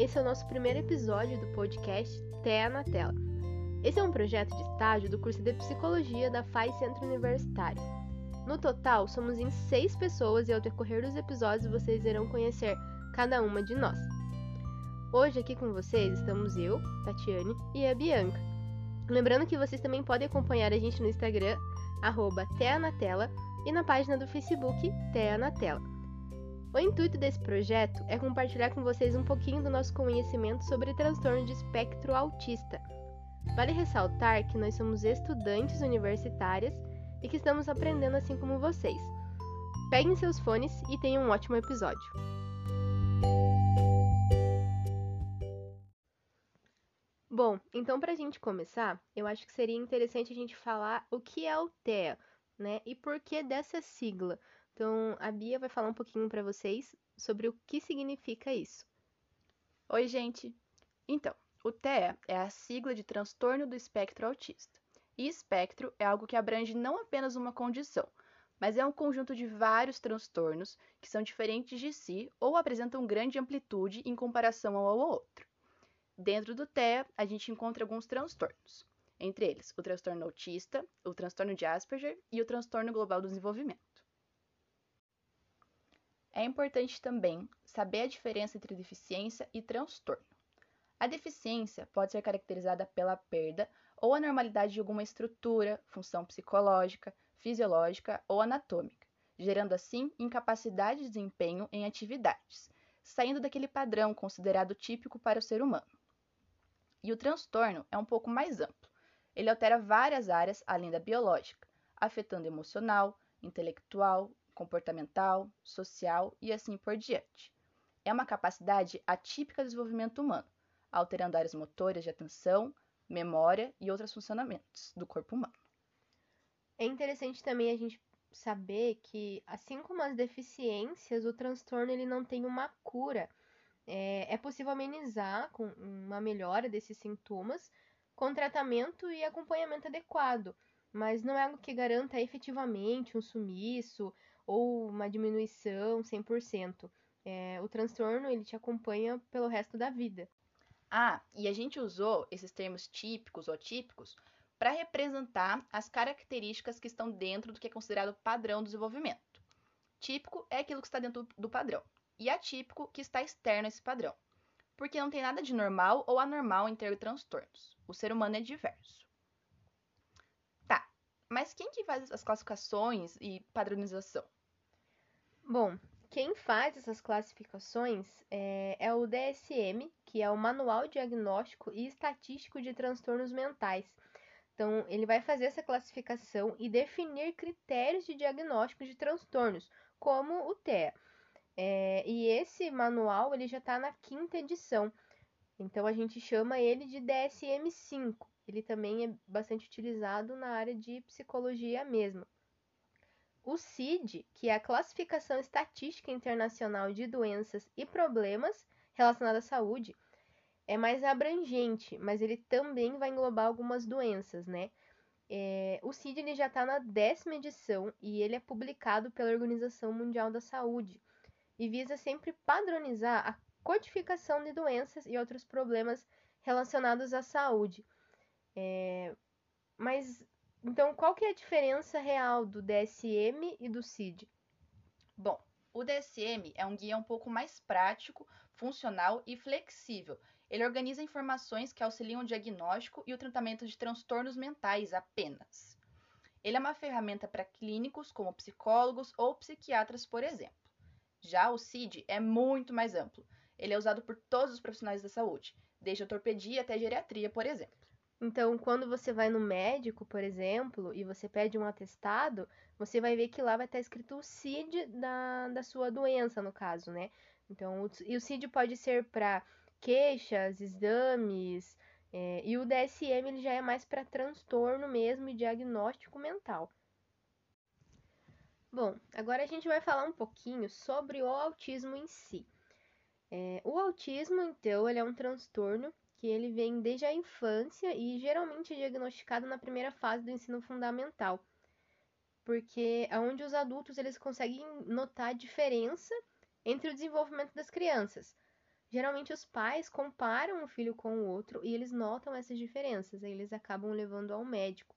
esse é o nosso primeiro episódio do podcast TEA na Tela. Esse é um projeto de estágio do curso de Psicologia da FAI Centro Universitário. No total, somos em seis pessoas e ao decorrer dos episódios vocês irão conhecer cada uma de nós. Hoje aqui com vocês estamos eu, Tatiane e a Bianca. Lembrando que vocês também podem acompanhar a gente no Instagram, arroba Tela, e na página do Facebook TEA na Tela. O intuito desse projeto é compartilhar com vocês um pouquinho do nosso conhecimento sobre transtorno de espectro autista. Vale ressaltar que nós somos estudantes universitárias e que estamos aprendendo assim como vocês. Peguem seus fones e tenham um ótimo episódio. Bom, então para a gente começar, eu acho que seria interessante a gente falar o que é o TEA, né? E por que dessa sigla? Então, a Bia vai falar um pouquinho para vocês sobre o que significa isso. Oi, gente! Então, o TEA é a sigla de transtorno do espectro autista. E espectro é algo que abrange não apenas uma condição, mas é um conjunto de vários transtornos que são diferentes de si ou apresentam grande amplitude em comparação ao outro. Dentro do TEA, a gente encontra alguns transtornos, entre eles o transtorno autista, o transtorno de Asperger e o transtorno global do desenvolvimento. É importante também saber a diferença entre deficiência e transtorno. A deficiência pode ser caracterizada pela perda ou anormalidade de alguma estrutura, função psicológica, fisiológica ou anatômica, gerando assim incapacidade de desempenho em atividades, saindo daquele padrão considerado típico para o ser humano. E o transtorno é um pouco mais amplo. Ele altera várias áreas além da biológica, afetando emocional, intelectual, comportamental, social e assim por diante. É uma capacidade atípica do desenvolvimento humano, alterando áreas motoras de atenção, memória e outros funcionamentos do corpo humano. É interessante também a gente saber que, assim como as deficiências, o transtorno ele não tem uma cura. É, é possível amenizar com uma melhora desses sintomas com tratamento e acompanhamento adequado, mas não é algo que garanta efetivamente um sumiço ou uma diminuição 100%. É, o transtorno ele te acompanha pelo resto da vida. Ah, e a gente usou esses termos típicos ou típicos para representar as características que estão dentro do que é considerado padrão do desenvolvimento. Típico é aquilo que está dentro do padrão, e atípico que está externo a esse padrão, porque não tem nada de normal ou anormal em ter transtornos. O ser humano é diverso. Tá, mas quem que faz as classificações e padronização? Bom, quem faz essas classificações é, é, o DSM, que é o Manual Diagnóstico e Estatístico de Transtornos Mentais. Então, ele vai fazer essa classificação e definir critérios de diagnóstico de transtornos, como o TEA. É, e esse manual ele já está na quinta edição. Então, a gente chama ele de DSM-5. Ele também é bastante utilizado na área de psicologia mesmo. O CID, que é a Classificação Estatística Internacional de Doenças e Problemas relacionados à saúde, é mais abrangente, mas ele também vai englobar algumas doenças, né? É, o CID ele já está na décima edição e ele é publicado pela Organização Mundial da Saúde e visa sempre padronizar a codificação de doenças e outros problemas relacionados à saúde. É, mas então, qual que é a diferença real do DSM e do CID? Bom, o DSM é um guia um pouco mais prático, funcional e flexível. Ele organiza informações que auxiliam o diagnóstico e o tratamento de transtornos mentais apenas. Ele é uma ferramenta para clínicos, como psicólogos ou psiquiatras, por exemplo. Já o CID é muito mais amplo. Ele é usado por todos os profissionais da saúde, desde ortopedia até geriatria, por exemplo. Então, quando você vai no médico, por exemplo, e você pede um atestado, você vai ver que lá vai estar escrito o CID da, da sua doença, no caso, né? Então, o, e o CID pode ser para queixas, exames, é, e o DSM ele já é mais para transtorno mesmo e diagnóstico mental. Bom, agora a gente vai falar um pouquinho sobre o autismo em si. É, o autismo, então, ele é um transtorno que ele vem desde a infância e geralmente é diagnosticado na primeira fase do ensino fundamental, porque é onde os adultos eles conseguem notar a diferença entre o desenvolvimento das crianças. Geralmente os pais comparam um filho com o outro e eles notam essas diferenças, aí eles acabam levando ao médico.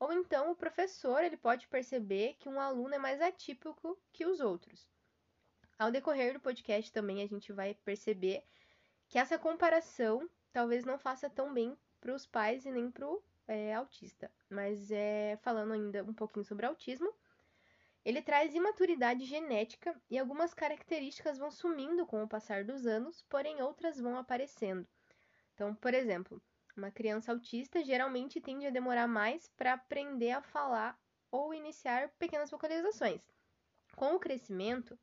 Ou então o professor ele pode perceber que um aluno é mais atípico que os outros. Ao decorrer do podcast também a gente vai perceber que essa comparação talvez não faça tão bem para os pais e nem para o é, autista. Mas é, falando ainda um pouquinho sobre autismo, ele traz imaturidade genética e algumas características vão sumindo com o passar dos anos, porém outras vão aparecendo. Então, por exemplo, uma criança autista geralmente tende a demorar mais para aprender a falar ou iniciar pequenas vocalizações. Com o crescimento,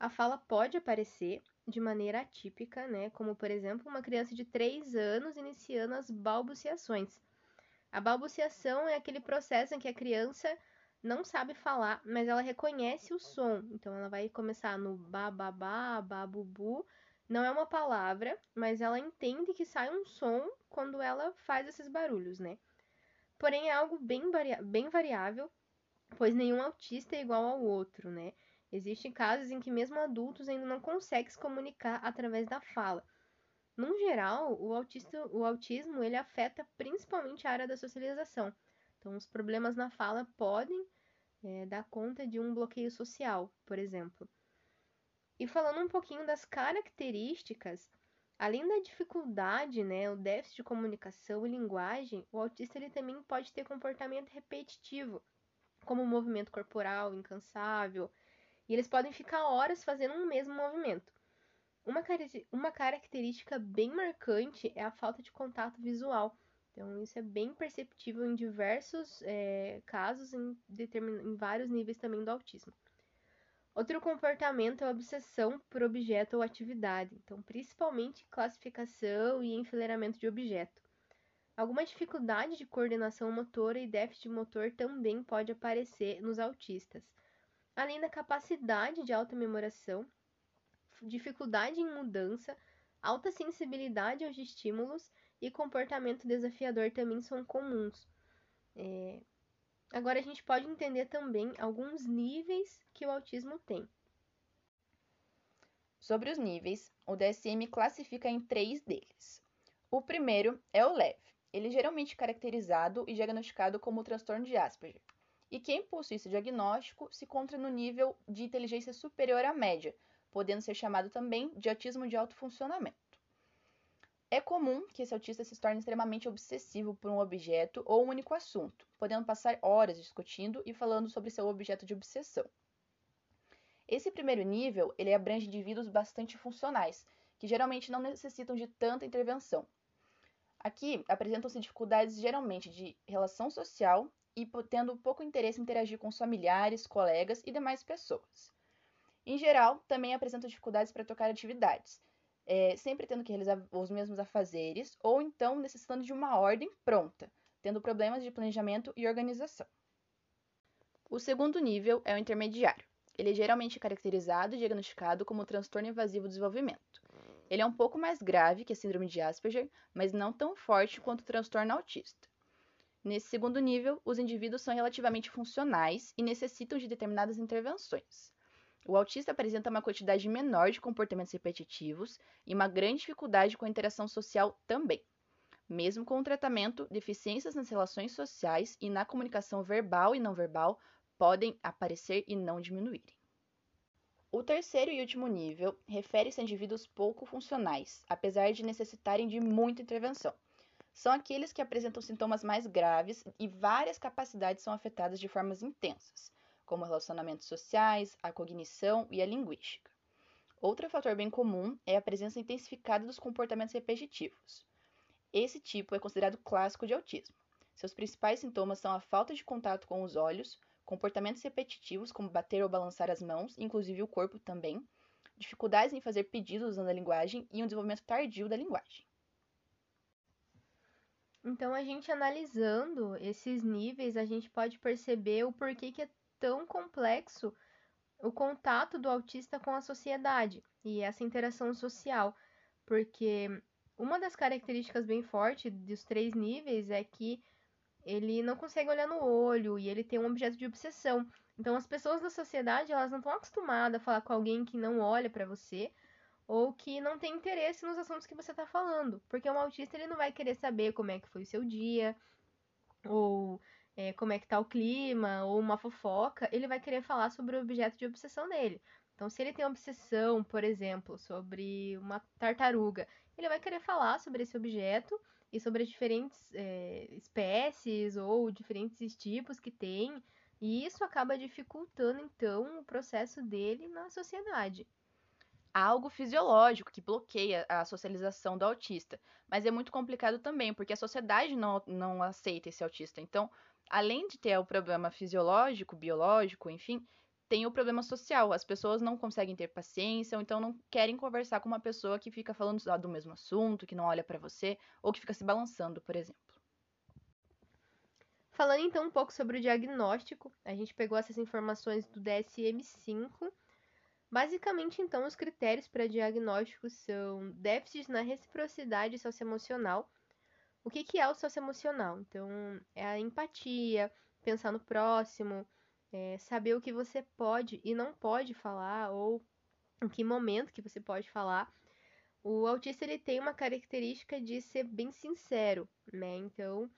a fala pode aparecer de maneira atípica, né? Como, por exemplo, uma criança de 3 anos iniciando as balbuciações. A balbuciação é aquele processo em que a criança não sabe falar, mas ela reconhece o som. Então ela vai começar no bababá, babubu. Não é uma palavra, mas ela entende que sai um som quando ela faz esses barulhos, né? Porém é algo bem, bem variável, pois nenhum autista é igual ao outro, né? Existem casos em que mesmo adultos ainda não conseguem se comunicar através da fala. No geral, o, autista, o autismo ele afeta principalmente a área da socialização. Então, os problemas na fala podem é, dar conta de um bloqueio social, por exemplo. E falando um pouquinho das características, além da dificuldade, né, o déficit de comunicação e linguagem, o autista ele também pode ter comportamento repetitivo, como movimento corporal incansável, e eles podem ficar horas fazendo um mesmo movimento. Uma, uma característica bem marcante é a falta de contato visual. Então, isso é bem perceptível em diversos é, casos, em, em vários níveis também do autismo. Outro comportamento é a obsessão por objeto ou atividade, então, principalmente classificação e enfileiramento de objeto. Alguma dificuldade de coordenação motora e déficit motor também pode aparecer nos autistas, além da capacidade de automemoração, dificuldade em mudança, alta sensibilidade aos estímulos e comportamento desafiador também são comuns. É... Agora a gente pode entender também alguns níveis que o autismo tem. Sobre os níveis, o DSM classifica em três deles. O primeiro é o leve. Ele é geralmente caracterizado e diagnosticado como transtorno de Asperger. E quem possui esse diagnóstico se encontra no nível de inteligência superior à média, podendo ser chamado também de autismo de alto funcionamento. É comum que esse autista se torne extremamente obsessivo por um objeto ou um único assunto, podendo passar horas discutindo e falando sobre seu objeto de obsessão. Esse primeiro nível, ele abrange indivíduos bastante funcionais, que geralmente não necessitam de tanta intervenção. Aqui apresentam-se dificuldades geralmente de relação social e tendo pouco interesse em interagir com os familiares, colegas e demais pessoas. Em geral, também apresentam dificuldades para tocar atividades, é, sempre tendo que realizar os mesmos afazeres ou então necessitando de uma ordem pronta, tendo problemas de planejamento e organização. O segundo nível é o intermediário. Ele é geralmente caracterizado e diagnosticado como transtorno invasivo do desenvolvimento. Ele é um pouco mais grave que a síndrome de Asperger, mas não tão forte quanto o transtorno autista. Nesse segundo nível, os indivíduos são relativamente funcionais e necessitam de determinadas intervenções. O autista apresenta uma quantidade menor de comportamentos repetitivos e uma grande dificuldade com a interação social também. Mesmo com o tratamento, deficiências nas relações sociais e na comunicação verbal e não verbal podem aparecer e não diminuírem. O terceiro e último nível refere-se a indivíduos pouco funcionais, apesar de necessitarem de muita intervenção. São aqueles que apresentam sintomas mais graves e várias capacidades são afetadas de formas intensas como relacionamentos sociais, a cognição e a linguística. Outro fator bem comum é a presença intensificada dos comportamentos repetitivos. Esse tipo é considerado clássico de autismo. Seus principais sintomas são a falta de contato com os olhos, comportamentos repetitivos como bater ou balançar as mãos, inclusive o corpo também, dificuldades em fazer pedidos usando a linguagem e um desenvolvimento tardio da linguagem. Então, a gente analisando esses níveis, a gente pode perceber o porquê que é tão complexo o contato do autista com a sociedade e essa interação social, porque uma das características bem fortes dos três níveis é que ele não consegue olhar no olho e ele tem um objeto de obsessão. Então as pessoas da sociedade, elas não estão acostumadas a falar com alguém que não olha para você ou que não tem interesse nos assuntos que você está falando, porque um autista ele não vai querer saber como é que foi o seu dia, ou é, como é que tá o clima, ou uma fofoca, ele vai querer falar sobre o objeto de obsessão dele. Então, se ele tem obsessão, por exemplo, sobre uma tartaruga, ele vai querer falar sobre esse objeto e sobre as diferentes é, espécies ou diferentes tipos que tem, e isso acaba dificultando, então, o processo dele na sociedade. Há algo fisiológico que bloqueia a socialização do autista, mas é muito complicado também, porque a sociedade não, não aceita esse autista. Então, além de ter o problema fisiológico, biológico, enfim, tem o problema social. As pessoas não conseguem ter paciência, ou então não querem conversar com uma pessoa que fica falando do mesmo assunto, que não olha para você, ou que fica se balançando, por exemplo. Falando então um pouco sobre o diagnóstico, a gente pegou essas informações do DSM-5. Basicamente, então, os critérios para diagnóstico são déficits na reciprocidade socioemocional, o que, que é o socioemocional? Então, é a empatia, pensar no próximo, é saber o que você pode e não pode falar, ou em que momento que você pode falar. O autista ele tem uma característica de ser bem sincero, né? Então,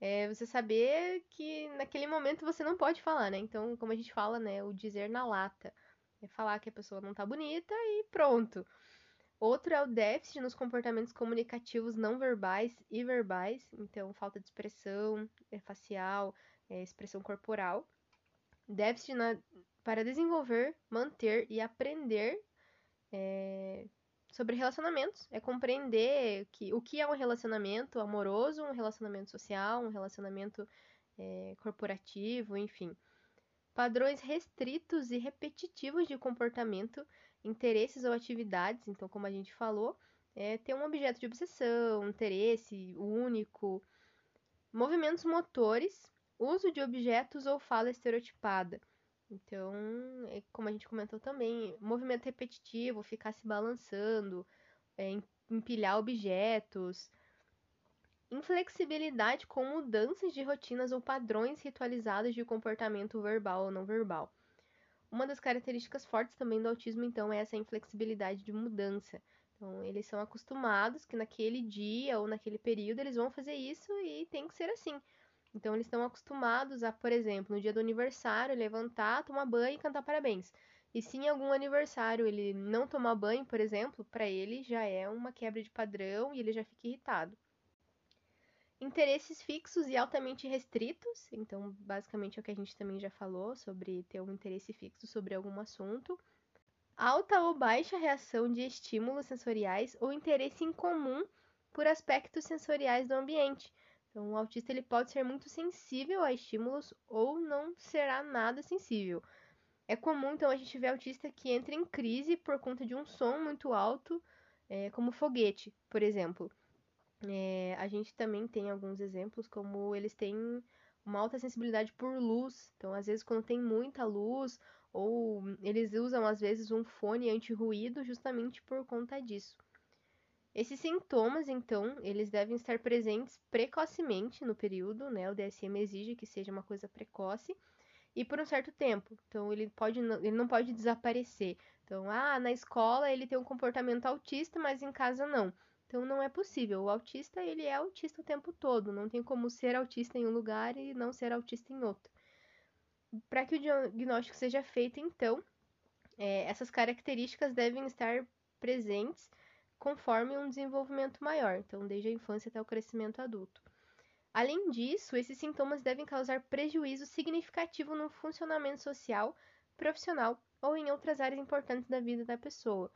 é você saber que naquele momento você não pode falar, né? Então, como a gente fala, né? O dizer na lata. É falar que a pessoa não tá bonita e pronto. Outro é o déficit nos comportamentos comunicativos não verbais e verbais, então falta de expressão é, facial, é, expressão corporal. Déficit na, para desenvolver, manter e aprender é, sobre relacionamentos. É compreender que, o que é um relacionamento amoroso, um relacionamento social, um relacionamento é, corporativo, enfim. Padrões restritos e repetitivos de comportamento interesses ou atividades, então, como a gente falou, é ter um objeto de obsessão, um interesse único, movimentos motores, uso de objetos ou fala estereotipada. Então, é, como a gente comentou também, movimento repetitivo, ficar se balançando, é, empilhar objetos, inflexibilidade com mudanças de rotinas ou padrões ritualizados de comportamento verbal ou não verbal. Uma das características fortes também do autismo, então, é essa inflexibilidade de mudança. Então, eles são acostumados que naquele dia ou naquele período eles vão fazer isso e tem que ser assim. Então, eles estão acostumados a, por exemplo, no dia do aniversário, levantar, tomar banho e cantar parabéns. E se em algum aniversário ele não tomar banho, por exemplo, para ele já é uma quebra de padrão e ele já fica irritado. Interesses fixos e altamente restritos, então basicamente é o que a gente também já falou sobre ter um interesse fixo sobre algum assunto. Alta ou baixa reação de estímulos sensoriais ou interesse em comum por aspectos sensoriais do ambiente. Então, o autista ele pode ser muito sensível a estímulos ou não será nada sensível. É comum, então, a gente ver autista que entra em crise por conta de um som muito alto, é, como foguete, por exemplo. É, a gente também tem alguns exemplos, como eles têm uma alta sensibilidade por luz. Então, às vezes, quando tem muita luz, ou eles usam, às vezes, um fone anti-ruído justamente por conta disso. Esses sintomas, então, eles devem estar presentes precocemente no período, né? O DSM exige que seja uma coisa precoce e por um certo tempo. Então, ele, pode, ele não pode desaparecer. Então, ah, na escola ele tem um comportamento autista, mas em casa não. Então não é possível. O autista, ele é autista o tempo todo. Não tem como ser autista em um lugar e não ser autista em outro. Para que o diagnóstico seja feito, então, é, essas características devem estar presentes conforme um desenvolvimento maior, então desde a infância até o crescimento adulto. Além disso, esses sintomas devem causar prejuízo significativo no funcionamento social, profissional ou em outras áreas importantes da vida da pessoa,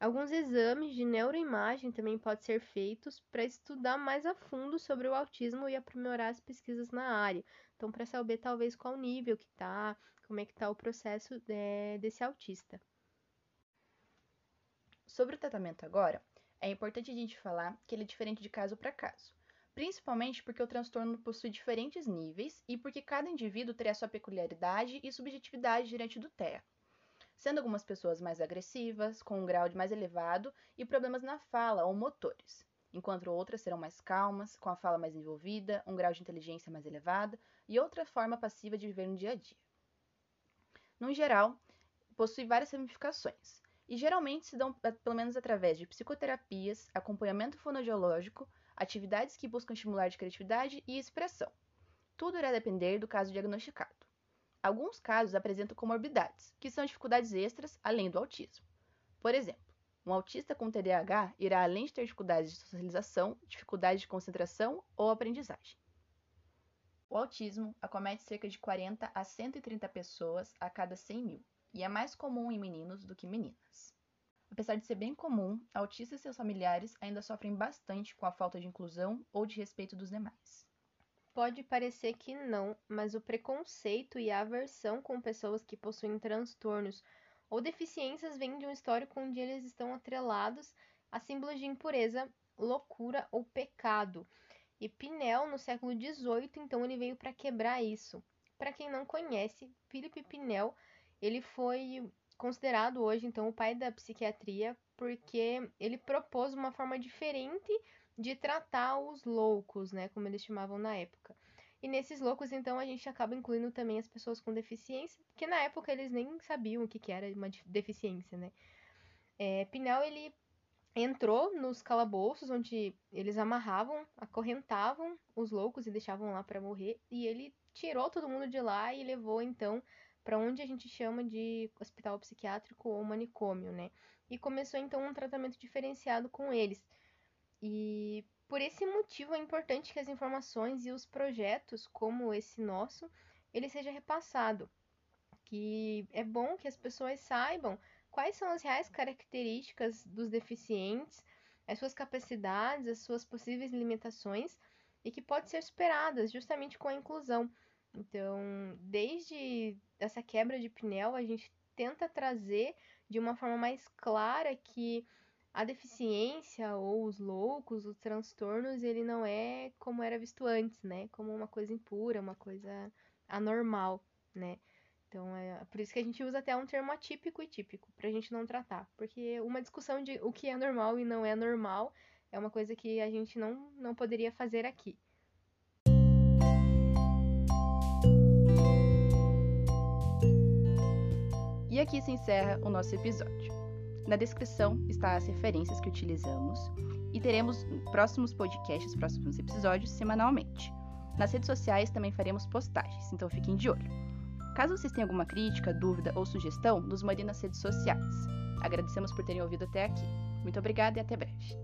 Alguns exames de neuroimagem também podem ser feitos para estudar mais a fundo sobre o autismo e aprimorar as pesquisas na área. Então, para saber talvez qual nível que está, como é que está o processo é, desse autista. Sobre o tratamento agora, é importante a gente falar que ele é diferente de caso para caso, principalmente porque o transtorno possui diferentes níveis e porque cada indivíduo terá sua peculiaridade e subjetividade diante do TEA sendo algumas pessoas mais agressivas, com um grau de mais elevado e problemas na fala ou motores, enquanto outras serão mais calmas, com a fala mais envolvida, um grau de inteligência mais elevado e outra forma passiva de viver no dia a dia. No geral, possui várias ramificações, e geralmente se dão pelo menos através de psicoterapias, acompanhamento fonoaudiológico, atividades que buscam estimular de criatividade e expressão. Tudo irá depender do caso diagnosticado. Alguns casos apresentam comorbidades, que são dificuldades extras além do autismo. Por exemplo, um autista com TDAH irá, além de ter dificuldades de socialização, dificuldades de concentração ou aprendizagem. O autismo acomete cerca de 40 a 130 pessoas a cada 100 mil e é mais comum em meninos do que meninas. Apesar de ser bem comum, autistas e seus familiares ainda sofrem bastante com a falta de inclusão ou de respeito dos demais. Pode parecer que não, mas o preconceito e a aversão com pessoas que possuem transtornos ou deficiências vem de um histórico onde eles estão atrelados a símbolos de impureza, loucura ou pecado. E Pinel, no século XVIII, então ele veio para quebrar isso. Para quem não conhece, Philippe Pinel, ele foi considerado hoje então o pai da psiquiatria porque ele propôs uma forma diferente de tratar os loucos, né, como eles chamavam na época. E nesses loucos, então, a gente acaba incluindo também as pessoas com deficiência, que na época eles nem sabiam o que, que era uma deficiência, né? É, Pinel, ele entrou nos calabouços onde eles amarravam, acorrentavam os loucos e deixavam lá para morrer, e ele tirou todo mundo de lá e levou então para onde a gente chama de hospital psiquiátrico ou manicômio, né? E começou então um tratamento diferenciado com eles. E por esse motivo é importante que as informações e os projetos como esse nosso, ele seja repassado. Que é bom que as pessoas saibam quais são as reais características dos deficientes, as suas capacidades, as suas possíveis limitações e que podem ser superadas justamente com a inclusão. Então, desde essa quebra de pneu, a gente tenta trazer de uma forma mais clara que a deficiência ou os loucos, os transtornos, ele não é como era visto antes, né? Como uma coisa impura, uma coisa anormal, né? Então é por isso que a gente usa até um termo atípico e típico, pra gente não tratar. Porque uma discussão de o que é normal e não é normal é uma coisa que a gente não, não poderia fazer aqui. E aqui se encerra o nosso episódio. Na descrição está as referências que utilizamos e teremos próximos podcasts, próximos episódios semanalmente. Nas redes sociais também faremos postagens, então fiquem de olho. Caso vocês tenham alguma crítica, dúvida ou sugestão, nos mandem nas redes sociais. Agradecemos por terem ouvido até aqui. Muito obrigada e até breve.